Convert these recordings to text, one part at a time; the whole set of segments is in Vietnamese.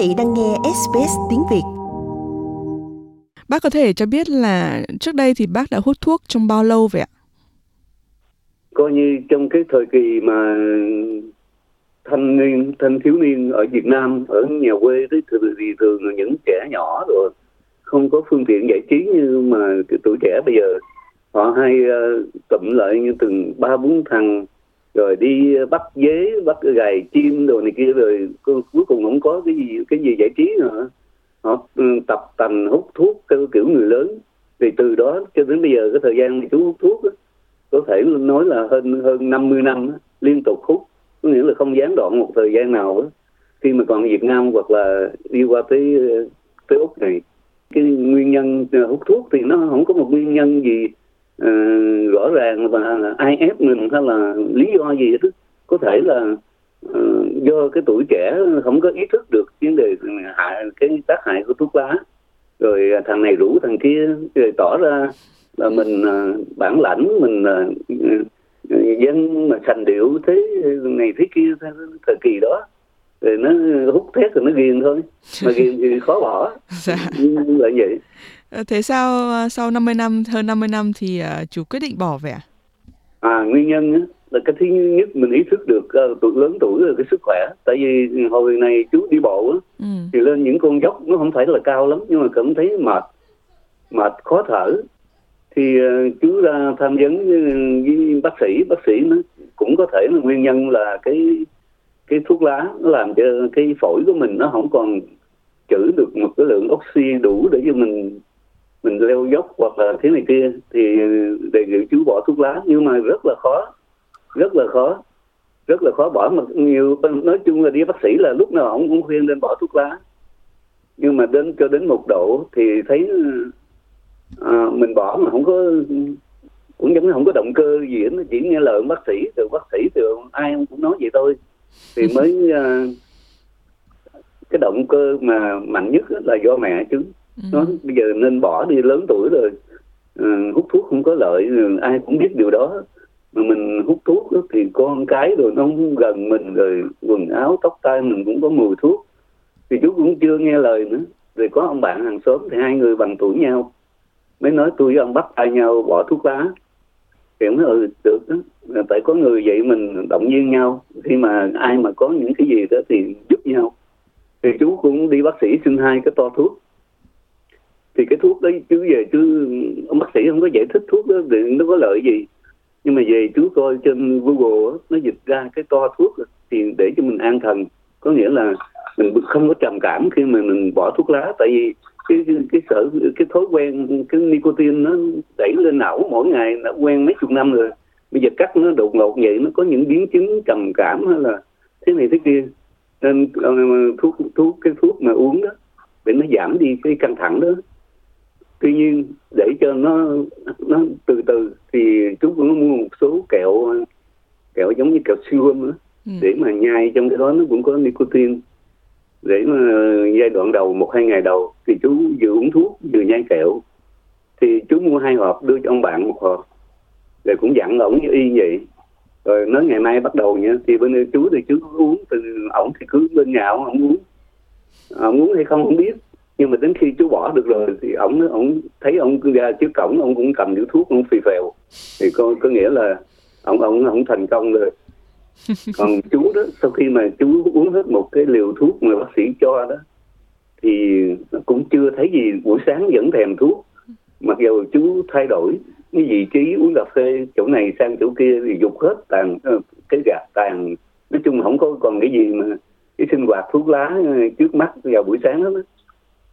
vị đang nghe SBS tiếng Việt. Bác có thể cho biết là trước đây thì bác đã hút thuốc trong bao lâu vậy ạ? Coi như trong cái thời kỳ mà thanh niên, thanh thiếu niên ở Việt Nam, ở nhà quê thì thường, thì thường là những trẻ nhỏ rồi không có phương tiện giải trí như mà tuổi trẻ bây giờ họ hay uh, tụm lại như từng ba bốn thằng rồi đi bắt dế bắt gài chim đồ này kia rồi cuối cùng không có cái gì cái gì giải trí nữa. Họ ừ, tập tành hút thuốc theo kiểu người lớn. Thì từ đó cho đến bây giờ cái thời gian mà chú hút thuốc đó, có thể nói là hơn hơn 50 năm đó, liên tục hút. Có nghĩa là không gián đoạn một thời gian nào đó. khi mà còn Việt Nam hoặc là đi qua tới tới úc này cái nguyên nhân ờ, hút thuốc thì nó không có một nguyên nhân gì uh, rõ ràng và ai ép mình hay là lý do gì hết có thể là uh, do cái tuổi trẻ không có ý thức được vấn đề hại cái tác hại của thuốc lá. Rồi thằng này rủ thằng kia rồi tỏ ra là mình uh, bản lãnh mình uh, dân mà sành điệu thế này thế kia thời kỳ đó. Rồi nó hút thét rồi nó ghiền thôi mà ghiền thì khó bỏ. Dạ. là vậy thế sao ờ, sau 50 năm, hơn 50 năm thì uh, chú quyết định bỏ về à? À, nguyên nhân á, là cái thứ nhất mình ý thức được uh, tuổi lớn tuổi là cái sức khỏe. Tại vì hồi này chú đi bộ á, ừ. thì lên những con dốc nó không phải là cao lắm nhưng mà cảm thấy mệt, mệt khó thở. Thì uh, chú ra tham vấn với, với bác sĩ, bác sĩ nó cũng có thể là nguyên nhân là cái cái thuốc lá nó làm cho cái phổi của mình nó không còn trữ được một cái lượng oxy đủ để cho mình mình leo dốc hoặc là thế này kia thì đề nghị chú bỏ thuốc lá. Nhưng mà rất là khó rất là khó rất là khó bỏ. Mà nhiều nói chung là đi bác sĩ là lúc nào ông cũng khuyên nên bỏ thuốc lá. Nhưng mà đến cho đến một độ thì thấy à, mình bỏ mà không có cũng giống như không có động cơ gì hết. Chỉ nghe lời bác sĩ từ bác sĩ từ ai cũng nói vậy thôi. Thì mới à, cái động cơ mà mạnh nhất là do mẹ chứ ừ. nó bây giờ nên bỏ đi lớn tuổi rồi. Uh, hút thuốc không có lợi ừ, ai cũng biết điều đó. Mà mình hút thuốc đó, thì con cái rồi nó không gần mình rồi quần áo tóc tai mình cũng có mùi thuốc. Thì chú cũng chưa nghe lời nữa. Rồi có ông bạn hàng xóm thì hai người bằng tuổi nhau. Mới nói tôi với ông bắt tay nhau bỏ thuốc lá. Thì ông nói ừ được đó. Tại có người vậy mình động viên nhau. Khi mà ai mà có những cái gì đó thì giúp nhau. Thì chú cũng đi bác sĩ xin hai cái to thuốc thì cái thuốc đấy chứ về chứ ông bác sĩ không có giải thích thuốc đó thì nó có lợi gì? Nhưng mà về chú coi trên google nó dịch ra cái to thuốc thì để cho mình an thần. Có nghĩa là mình không có trầm cảm khi mà mình bỏ thuốc lá tại vì cái cái, cái sở cái thói quen cái nicotine nó đẩy lên não mỗi ngày đã quen mấy chục năm rồi. Bây giờ cắt nó đột ngột vậy nó có những biến chứng trầm cảm hay là thế này thế kia. Nên ờ, thuốc thuốc cái thuốc mà uống đó để nó giảm đi cái căng thẳng đó tuy nhiên để cho nó nó từ từ thì chú cũng mua một số kẹo kẹo giống như kẹo siêu âm nữa ừ. để mà nhai trong cái đó nó cũng có nicotine. Để mà giai đoạn đầu một hai ngày đầu thì chú vừa uống thuốc vừa nhai kẹo. Thì chú mua hai hộp đưa cho ông bạn một hộp. Rồi cũng dặn ổng như y vậy. Rồi nói ngày mai bắt đầu nha thì bên chú thì chú uống từ ổng thì cứ bên nhà ổng ổng uống. Ổng uống hay không không biết nhưng mà đến khi chú bỏ được rồi thì ổng ổng thấy ổng ra trước cổng ổng cũng cầm điếu thuốc ổng phì phèo. Thì có có nghĩa là ổng ổng ổng thành công rồi. Còn chú đó sau khi mà chú uống hết một cái liều thuốc mà bác sĩ cho đó thì cũng chưa thấy gì buổi sáng vẫn thèm thuốc. Mặc dù chú thay đổi cái vị trí uống cà phê chỗ này sang chỗ kia thì dục hết tàn ờ, cái gạt tàn. Nói chung không có còn cái gì mà cái sinh hoạt thuốc lá trước mắt vào buổi sáng đó ờ,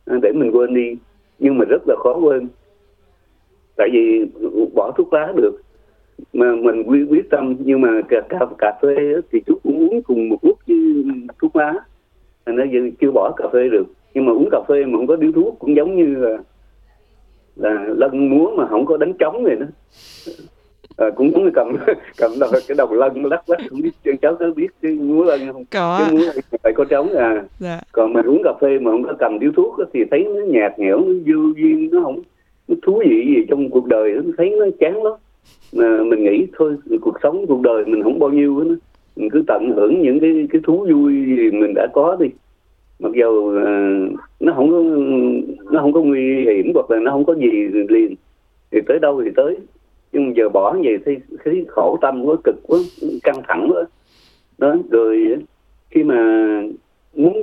Ờ, để mình quên đi. Nhưng mà rất là khó quên. Tại vì bỏ thuốc lá được. Mà mình quyết quyết tâm nhưng mà cà, cà, cà phê thì chú cũng uống cùng một lúc với thuốc lá. Nó chưa bỏ cà phê được. Nhưng mà uống cà phê mà không có điếu thuốc cũng giống như là là lân múa mà không có đánh trống vậy đó à, cũng cầm cầm đầu, cái đầu lân lắc lắc không biết cháu có biết cái múa lân không? Có. Cái múa phải có trống à. Dạ. còn mà uống cà phê mà không có cầm điếu thuốc thì thấy nó nhạt nhẽo nó dư duyên nó không nó thú vị gì trong cuộc đời nó thấy nó chán lắm. Mà mình nghĩ thôi cuộc sống cuộc đời mình không bao nhiêu hết mình cứ tận hưởng những cái cái thú vui gì mình đã có đi. Mặc dù uh, nó không có nó không có nguy hiểm hoặc là nó không có gì liền. Thì tới đâu thì tới nhưng giờ bỏ vậy thì thấy khổ tâm quá cực quá căng thẳng quá đó rồi khi mà muốn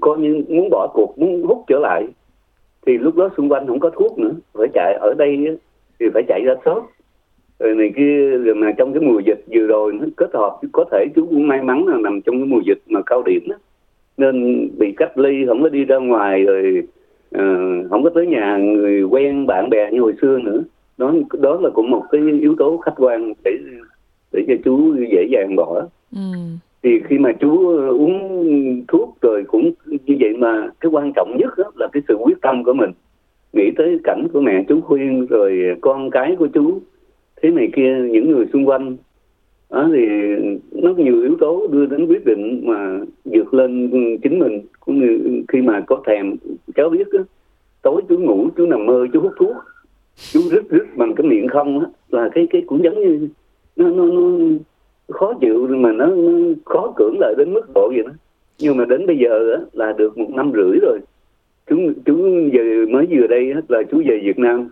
coi như muốn bỏ cuộc muốn hút trở lại thì lúc đó xung quanh không có thuốc nữa. Phải chạy ở đây thì phải chạy ra shop rồi này kia rồi mà trong cái mùa dịch vừa rồi nó kết hợp có thể chú cũng may mắn là nằm trong cái mùa dịch mà cao điểm đó. Nên bị cách ly không có đi ra ngoài rồi uh, không có tới nhà người quen bạn bè như hồi xưa nữa đó đó là cũng một cái yếu tố khách quan để để cho chú dễ dàng bỏ. Ừ. thì khi mà chú uống thuốc rồi cũng như vậy mà cái quan trọng nhất đó là cái sự quyết tâm của mình. Nghĩ tới cảnh của mẹ chú khuyên rồi con cái của chú thế này kia những người xung quanh. Đó thì nó nhiều yếu tố đưa đến quyết định mà vượt lên chính mình. Cũng như khi mà có thèm cháu biết đó, tối chú ngủ chú nằm mơ chú hút thuốc chú rít rít bằng cái miệng không á là cái cái cũng giống như nó nó, nó khó chịu mà nó, nó khó cưỡng lại đến mức độ vậy đó nhưng mà đến bây giờ á, là được một năm rưỡi rồi chú chú giờ mới vừa đây á, là chú về Việt Nam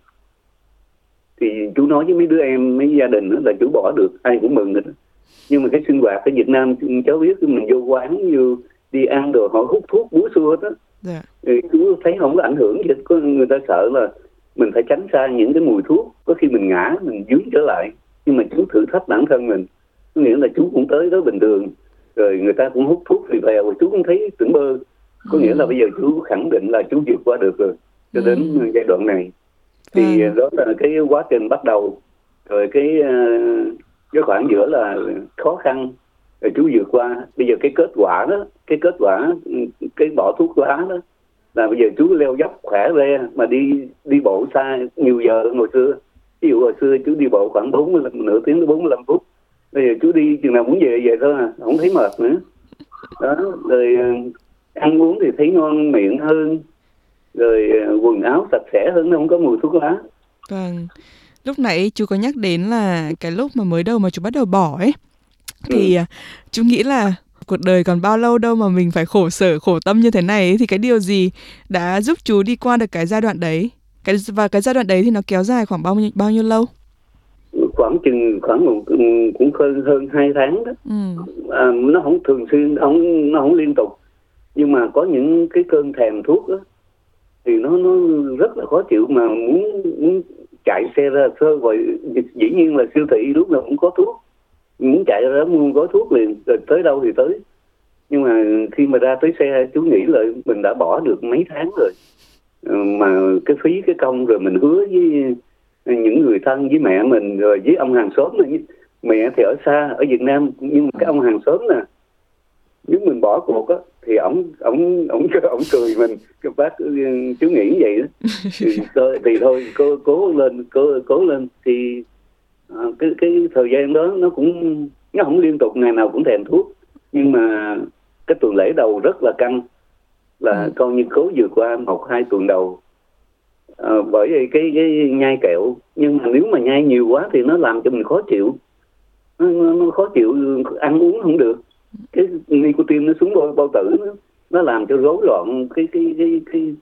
thì chú nói với mấy đứa em mấy gia đình á, là chú bỏ được ai cũng mừng đó nhưng mà cái sinh hoạt ở Việt Nam cháu biết mình vô quán như đi ăn đồ họ hút thuốc búa xua đó yeah. Dạ. thì chú thấy không có ảnh hưởng gì có người ta sợ là mình phải tránh xa những cái mùi thuốc. Có khi mình ngã mình dướng trở lại nhưng mà chú thử thách bản thân mình. Có nghĩa là chú cũng tới đó bình thường. Rồi người ta cũng hút thuốc thì vèo chú cũng thấy tưởng bơ. Có nghĩa là ừ. bây giờ chú khẳng định là chú vượt qua được rồi cho đến ừ. giai đoạn này. Thì ừ. đó là cái quá trình bắt đầu. Rồi cái ờ, cái khoảng giữa là khó khăn rồi chú vượt qua. Bây giờ cái kết quả đó cái kết quả cái bỏ thuốc lá đó là bây giờ chú leo dốc khỏe re mà đi đi bộ xa nhiều giờ hơn hồi xưa. Ví dụ hồi xưa chú đi bộ khoảng 45 nửa tiếng đến 45 phút. Bây giờ chú đi chừng nào muốn về về thôi à không thấy mệt nữa. Đó rồi ờ, ăn uống thì thấy ngon miệng hơn. Rồi ờ, quần áo sạch sẽ hơn không có mùi thuốc lá. Vâng. Lúc nãy chú có nhắc đến là cái lúc mà mới đầu mà chú bắt đầu bỏ ấy thì ừ. chú nghĩ là cuộc đời còn bao lâu đâu mà mình phải khổ sở khổ tâm như thế này ấy, thì cái điều gì đã giúp chú đi qua được cái giai đoạn đấy? Cái và cái giai đoạn đấy thì nó kéo dài khoảng bao nhiêu bao nhiêu lâu? Khoảng chừng khoảng một ừ, cũng hơn hơn hai tháng đó. Ừ. à, nó không thường xuyên không nó không liên tục. Nhưng mà có những cái cơn thèm thuốc đó thì nó nó rất là khó chịu mà muốn muốn chạy xe ra sơ rồi dĩ nhiên là siêu thị lúc nào cũng có thuốc muốn chạy ra đó mua gói thuốc liền rồi tới đâu thì tới. Nhưng mà khi mà ra tới xe chú nghĩ là mình đã bỏ được mấy tháng rồi. Ờ, mà cái phí cái công rồi mình hứa với những người thân với mẹ mình rồi với ông hàng xóm này mẹ thì ở xa ở Việt Nam nhưng mà cái ông hàng xóm nè nếu mình bỏ cuộc á thì ổng ổng ổng ổng cười mình. Cái bác ừ, chú nghĩ vậy đó. Thì, thì thôi cố cố lên cố cố lên. Thì à, cái cái thời gian đó nó cũng nó không liên tục ngày nào cũng thèm thuốc. Nhưng mà cái tuần lễ đầu rất là căng là ừ. coi như cố vượt qua một hai tuần đầu. À, bởi vì cái cái nhai kẹo nhưng mà nếu mà nhai nhiều quá thì nó làm cho mình khó chịu. Nó, nó khó chịu ăn uống không được. Cái nicotine nó xuống bao, bao tử nó, nó làm cho rối loạn cái cái cái cái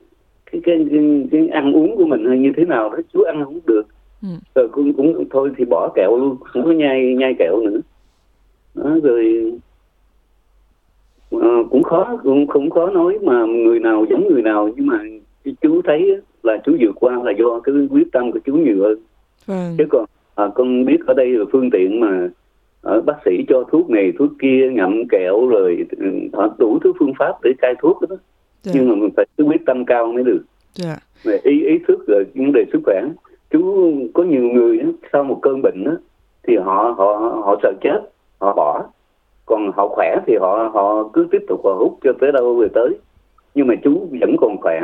cái, cái, cái, cái ăn uống của mình như thế nào đó chú ăn không được ừ. rồi cũng cũng thôi thì bỏ kẹo luôn không có nhai nhai kẹo nữa đó, rồi à, cũng khó cũng không khó nói mà người nào giống người nào nhưng mà chú thấy là chú vượt qua là do cái quyết tâm của chú nhiều hơn vâng. chứ còn à, con biết ở đây là phương tiện mà ở bác sĩ cho thuốc này thuốc kia ngậm kẹo rồi ừ, họ đủ thứ phương pháp để cai thuốc đó dạ. nhưng mà mình phải quyết tâm cao mới được dạ. về ý ý thức rồi vấn đề sức khỏe chú có nhiều người sau một cơn bệnh đó, thì họ họ họ sợ chết họ bỏ. Còn họ khỏe thì họ họ cứ tiếp tục họ hút cho tới đâu về tới. Nhưng mà chú vẫn còn khỏe.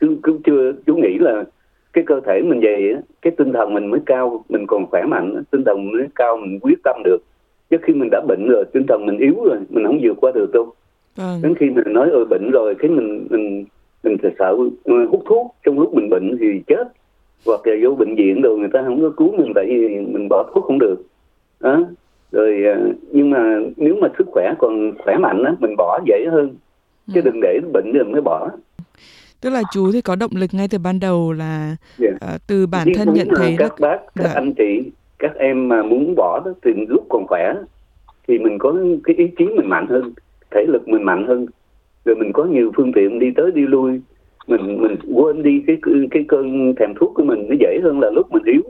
Chú, chú chưa chú nghĩ là cái cơ thể mình vậy cái tinh thần mình mới cao mình còn khỏe mạnh tinh thần mình mới cao mình quyết tâm được. Chứ khi mình đã bệnh rồi tinh thần mình yếu rồi mình không vượt qua được đâu. Vâng. đến khi mình nói ơi bệnh rồi cái mình mình mình sợ hút thuốc trong lúc mình bệnh thì chết hoặc là vô bệnh viện rồi người ta không có cứu mình vậy mình bỏ thuốc không được. Đó. Rồi à, nhưng mà nếu mà sức khỏe còn khỏe mạnh á mình bỏ dễ hơn. Chứ đừng để bệnh rồi mới bỏ. Tức là chú thì có động lực ngay từ ban đầu là yeah. uh, từ bản thân nhận thấy các là... bác các dạ. anh chị các em mà muốn bỏ đó thì lúc còn khỏe thì mình có cái ý chí mình mạnh hơn thể lực mình mạnh hơn. Rồi mình có nhiều phương tiện đi tới đi lui mình mình quên đi cái cái cơn thèm thuốc của mình, nó dễ hơn là lúc mình yếu,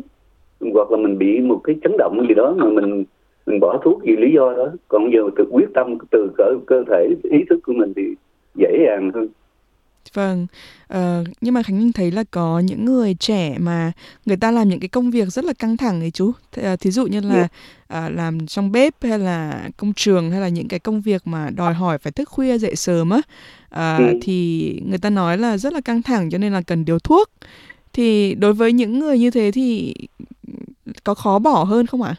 hoặc là mình bị một cái chấn động gì đó mà mình mình bỏ thuốc vì lý do đó. Còn giờ từ quyết tâm, từ cỡ, cơ thể, ý thức của mình thì dễ dàng hơn. Vâng, uh, nhưng mà Khánh Linh thấy là có những người trẻ mà người ta làm những cái công việc rất là căng thẳng ấy chú. Th- uh, thí dụ như là uh, làm trong bếp hay là công trường hay là những cái công việc mà đòi hỏi phải thức khuya dậy sớm á, ừ. thì người ta nói là rất là căng thẳng cho nên là cần điều thuốc. Thì đối với những người như thế thì có khó bỏ hơn không ạ?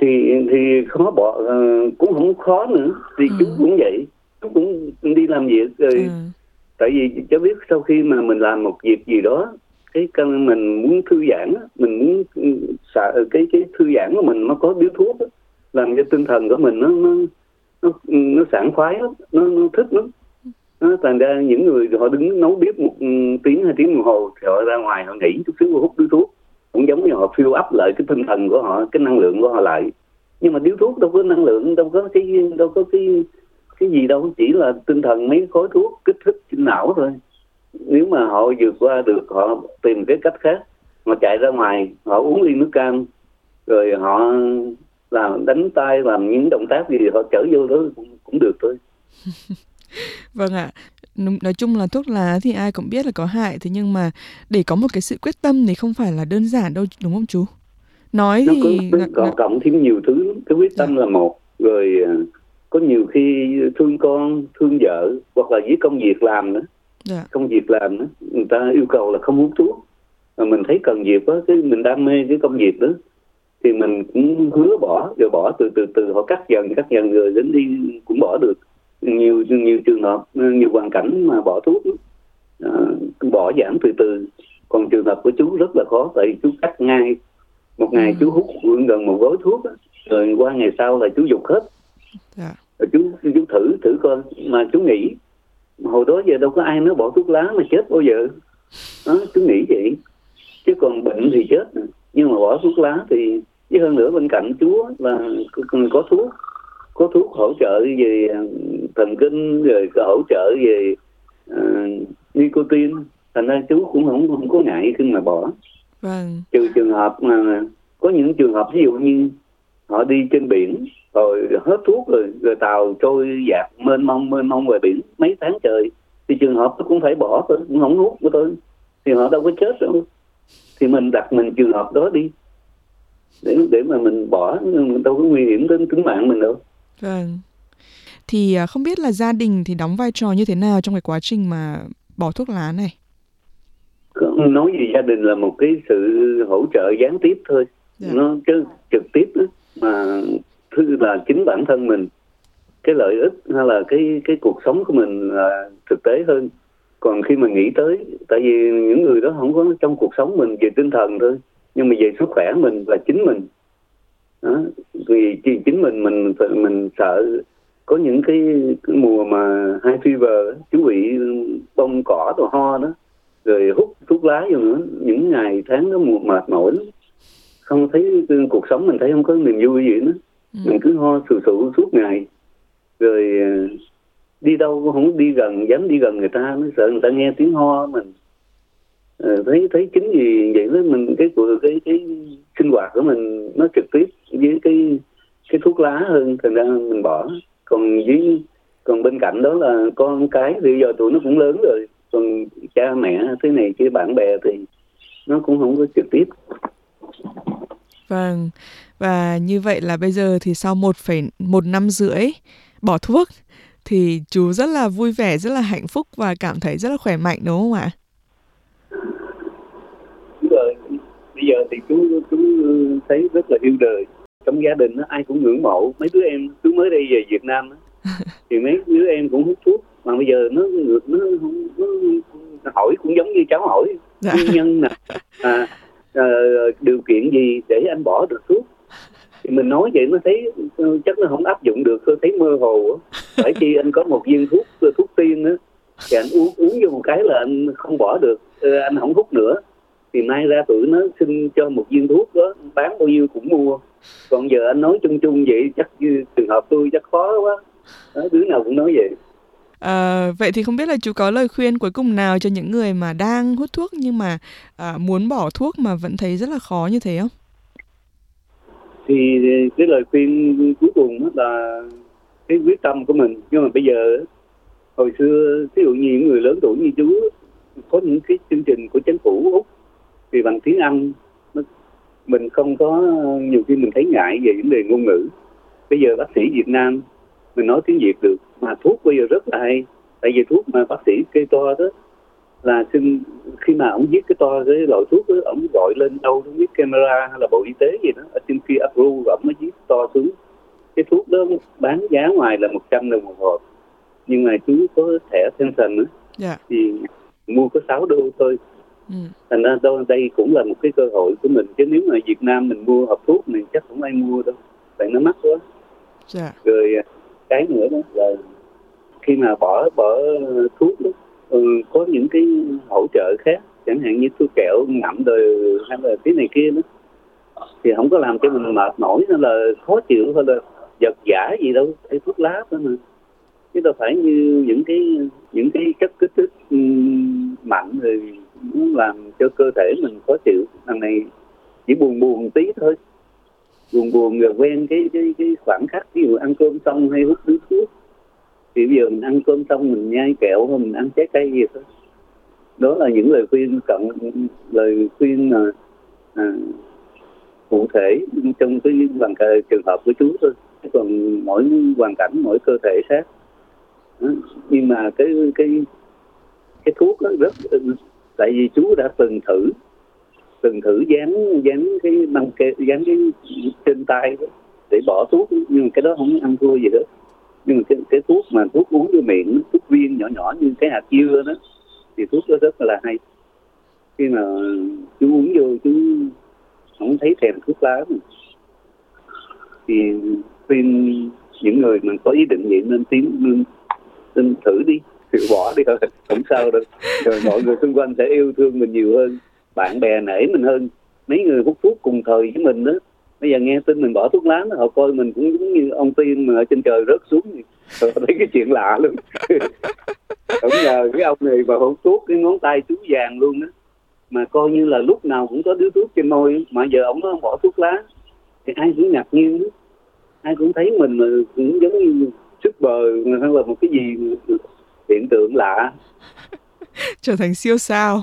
Thì thì khó bỏ cũng không khó nữa. Thì ừ. chú cũng vậy, chú cũng đi làm việc rồi. Ừ tại vì cháu biết sau khi mà mình làm một việc gì đó cái căn mình muốn thư giãn mình muốn ừ, xả ừ, cái cái thư giãn của mình nó có điếu thuốc đó, làm cho tinh thần của mình nó nó nó, ừ, nó sảng khoái lắm nó, nó thích lắm. Nó thành ra những người họ đứng nấu bếp một tiếng hai tiếng đồng hồ thì họ ra ngoài họ nghỉ chút xíu hút điếu thuốc. Cũng giống như họ phiêu ấp lại cái tinh thần của họ cái năng lượng của họ lại. Nhưng mà điếu thuốc đâu có năng lượng đâu có cái đâu có cái cái gì đâu chỉ là tinh thần mấy khối thuốc kích thích trên não thôi. Nếu mà họ vượt qua được họ tìm cái cách khác họ chạy ra ngoài họ uống ly nước cam rồi họ làm đánh tay làm những động tác gì họ chở vô đó cũng, cũng được thôi. Vâng ạ. Nói chung là thuốc lá thì ai cũng biết là có hại thế nhưng mà để có một cái sự quyết tâm thì không phải là đơn giản đâu đúng không chú? Nói nó thì có cộng thêm nhiều thứ cái quyết tâm dạ. là một. Rồi à, có nhiều khi thương con thương vợ hoặc là với công việc làm nữa yeah. Dạ. công việc làm nữa người ta yêu cầu là không hút thuốc mà mình thấy cần việc đó cái mình đam mê cái công việc đó thì mình cũng hứa bỏ rồi bỏ từ từ từ họ cắt dần cắt dần rồi đến đi cũng bỏ được nhiều nhiều trường hợp nhiều hoàn cảnh mà bỏ thuốc à, bỏ giảm từ từ còn trường hợp của chú rất là khó tại chú cắt ngay một ngày ừ. chú hút gần một gói thuốc rồi qua ngày sau là chú dục hết Dạ. chú chú thử thử coi. Mà chú nghĩ hồi đó giờ đâu có ai nói bỏ thuốc lá mà chết bao giờ. Đó, chú nghĩ vậy. Chứ còn bệnh thì chết. Nhưng mà bỏ thuốc lá thì với hơn nữa bên cạnh chú là có thuốc. Có thuốc hỗ trợ về à, thần kinh rồi hỗ trợ về uh, nicotine. Thành ra chú cũng không không có ngại khi mà bỏ. Vâng. trừ trường hợp mà có những trường hợp ví dụ như họ đi trên biển rồi hết thuốc rồi rồi tàu trôi dạt mênh mông mênh mông về biển mấy tháng trời. Thì trường hợp tôi cũng phải bỏ tôi cũng không hút của tôi. Thì họ đâu có chết đâu. Thì mình đặt mình trường hợp đó đi. Để để mà mình bỏ mình đâu có nguy hiểm đến tính mạng mình đâu. Vâng. Thì à, không biết là gia đình thì đóng vai trò như thế nào trong cái quá trình mà bỏ thuốc lá này? Nói gì gia đình là một cái sự hỗ trợ gián tiếp thôi. Dạ. nó chứ trực tiếp đó, mà thứ là chính bản thân mình cái lợi ích hay là cái cái cuộc sống của mình là thực tế hơn còn khi mà nghĩ tới tại vì những người đó không có trong cuộc sống mình về tinh thần thôi nhưng mà về sức khỏe mình là chính mình đó. vì chính mình mình mình sợ có những cái, cái mùa mà hai fever chú bị bông cỏ rồi ho đó rồi hút thuốc lá vô nữa những ngày tháng đó mệt mỏi lắm không thấy cuộc sống mình thấy không có niềm vui gì nữa. Ừ. mình cứ ho sù sụ suốt ngày. Rồi ờ, đi đâu cũng không đi gần dám đi gần người ta nó sợ người ta nghe tiếng ho mình. À, thấy thấy chính vì vậy đó mình cái của cái cái sinh hoạt của mình nó trực tiếp với cái cái thuốc lá hơn thành ra mình bỏ. Còn với còn bên cạnh đó là con cái thì giờ tụi nó cũng lớn rồi. Còn cha mẹ thế này kia bạn bè thì nó cũng không có trực tiếp Vâng, và như vậy là bây giờ thì sau một phẩy một năm rưỡi bỏ thuốc thì chú rất là vui vẻ, rất là hạnh phúc và cảm thấy rất là khỏe mạnh đúng không ạ? Đúng rồi, bây giờ thì chú chú thấy rất là yêu đời. Trong gia đình ai cũng ngưỡng mộ mấy đứa em chú mới đây về Việt Nam thì mấy đứa em cũng hút thuốc mà bây giờ nó nó, nó, nó, nó hỏi cũng giống như cháu hỏi dạ. nguyên nhân nè à, uh, điều kiện gì để anh bỏ được thuốc? Thì mình nói vậy nó thấy ờ, chắc nó không áp dụng được tôi thấy mơ hồ phải chi anh có một viên thuốc ờ, thuốc tiên á thì anh uống uống vô một cái là anh không bỏ được anh không hút nữa. Thì nay ra tụi nó xin cho một viên thuốc đó bán bao nhiêu cũng mua. Còn giờ anh nói chung chung vậy chắc như trường hợp tôi chắc khó quá. Đó, đứa nào cũng nói vậy. À, vậy thì không biết là chú có lời khuyên cuối cùng nào cho những người mà đang hút thuốc nhưng mà à, muốn bỏ thuốc mà vẫn thấy rất là khó như thế không? Thì cái lời khuyên cuối cùng là cái quyết tâm của mình nhưng mà bây giờ hồi xưa ví dụ như những người lớn tuổi như chú có những cái chương trình của chính phủ úc thì bằng tiếng anh mình không có nhiều khi mình thấy ngại về vấn đề ngôn ngữ bây giờ bác sĩ việt nam mình nói tiếng việt được mà thuốc bây giờ rất là hay. Tại vì thuốc mà bác sĩ kê to đó là xin khi mà ông viết cái to cái loại thuốc đó ông gọi lên đâu không biết camera hay là bộ y tế gì đó ở trên kia approve và ông mới viết to xuống. Cái thuốc đó bán giá ngoài là 100 đồng một hộp. Nhưng mà chú có thẻ pension nữa yeah. thì mua có 6 đô thôi. Ừ. thành ra đâu đây cũng là một cái cơ hội của mình. Chứ nếu mà Việt Nam mình mua hộp thuốc này chắc không ai mua đâu. Tại nó mắc quá. Yeah. rồi à, cái nữa đó là khi mà bỏ bỏ thuốc đó, ừ, có những cái hỗ trợ khác chẳng hạn như thuốc kẹo ngậm rồi hay là cái này kia nữa thì không có làm cho mình mệt mỏi hay là khó chịu hay là giật giả gì đâu hay thuốc lá nữa mà. Chứ đâu phải như những cái những cái chất kích thích ừ, mạnh rồi muốn làm cho cơ thể mình khó chịu thằng này chỉ buồn buồn tí thôi buồn buồn rồi quen cái cái cái khoảng khắc ví dụ ăn cơm xong hay hút điếu thuốc. Thì bây giờ mình ăn cơm xong mình nhai kẹo hay mình ăn trái cây gì thôi. Đó là những lời khuyên cận lời khuyên mà à, cụ thể trong cái hoàn trường hợp của chú thôi. Còn mỗi hoàn cảnh mỗi cơ thể khác. Nhưng mà cái cái cái thuốc đó rất tại vì chú đã từng thử từng thử dán dán cái băng kê dán cái trên tay để bỏ thuốc. Nhưng mà cái đó không ăn thua gì hết. Nhưng mà cái, cái thuốc mà thuốc uống vô miệng thuốc viên nhỏ nhỏ như cái hạt dưa đó thì thuốc đó rất là hay. Khi mà chú uống vô chú không thấy thèm thuốc lá mà. thì khuyên những người mà có ý định vậy nên tiến nên, nên thử đi. Thì bỏ đi thôi không sao đâu. Rồi mọi người xung quanh sẽ yêu thương mình nhiều hơn bạn bè nể mình hơn mấy người hút thuốc cùng thời với mình đó. Bây giờ nghe tin mình bỏ thuốc lá họ coi mình cũng giống như ông tiên mà ở trên trời rớt xuống. Rồi thấy cái chuyện lạ luôn. Không ngờ cái ông này mà hút thuốc cái ngón tay chú vàng luôn đó mà coi như là lúc nào cũng có điếu thuốc trên môi mà giờ ông nó bỏ thuốc lá. Thì ai cũng ngạc nhiên đó. ai cũng thấy mình mà cũng giống như sức bờ hay là một cái gì hiện tượng lạ. Trở thành siêu sao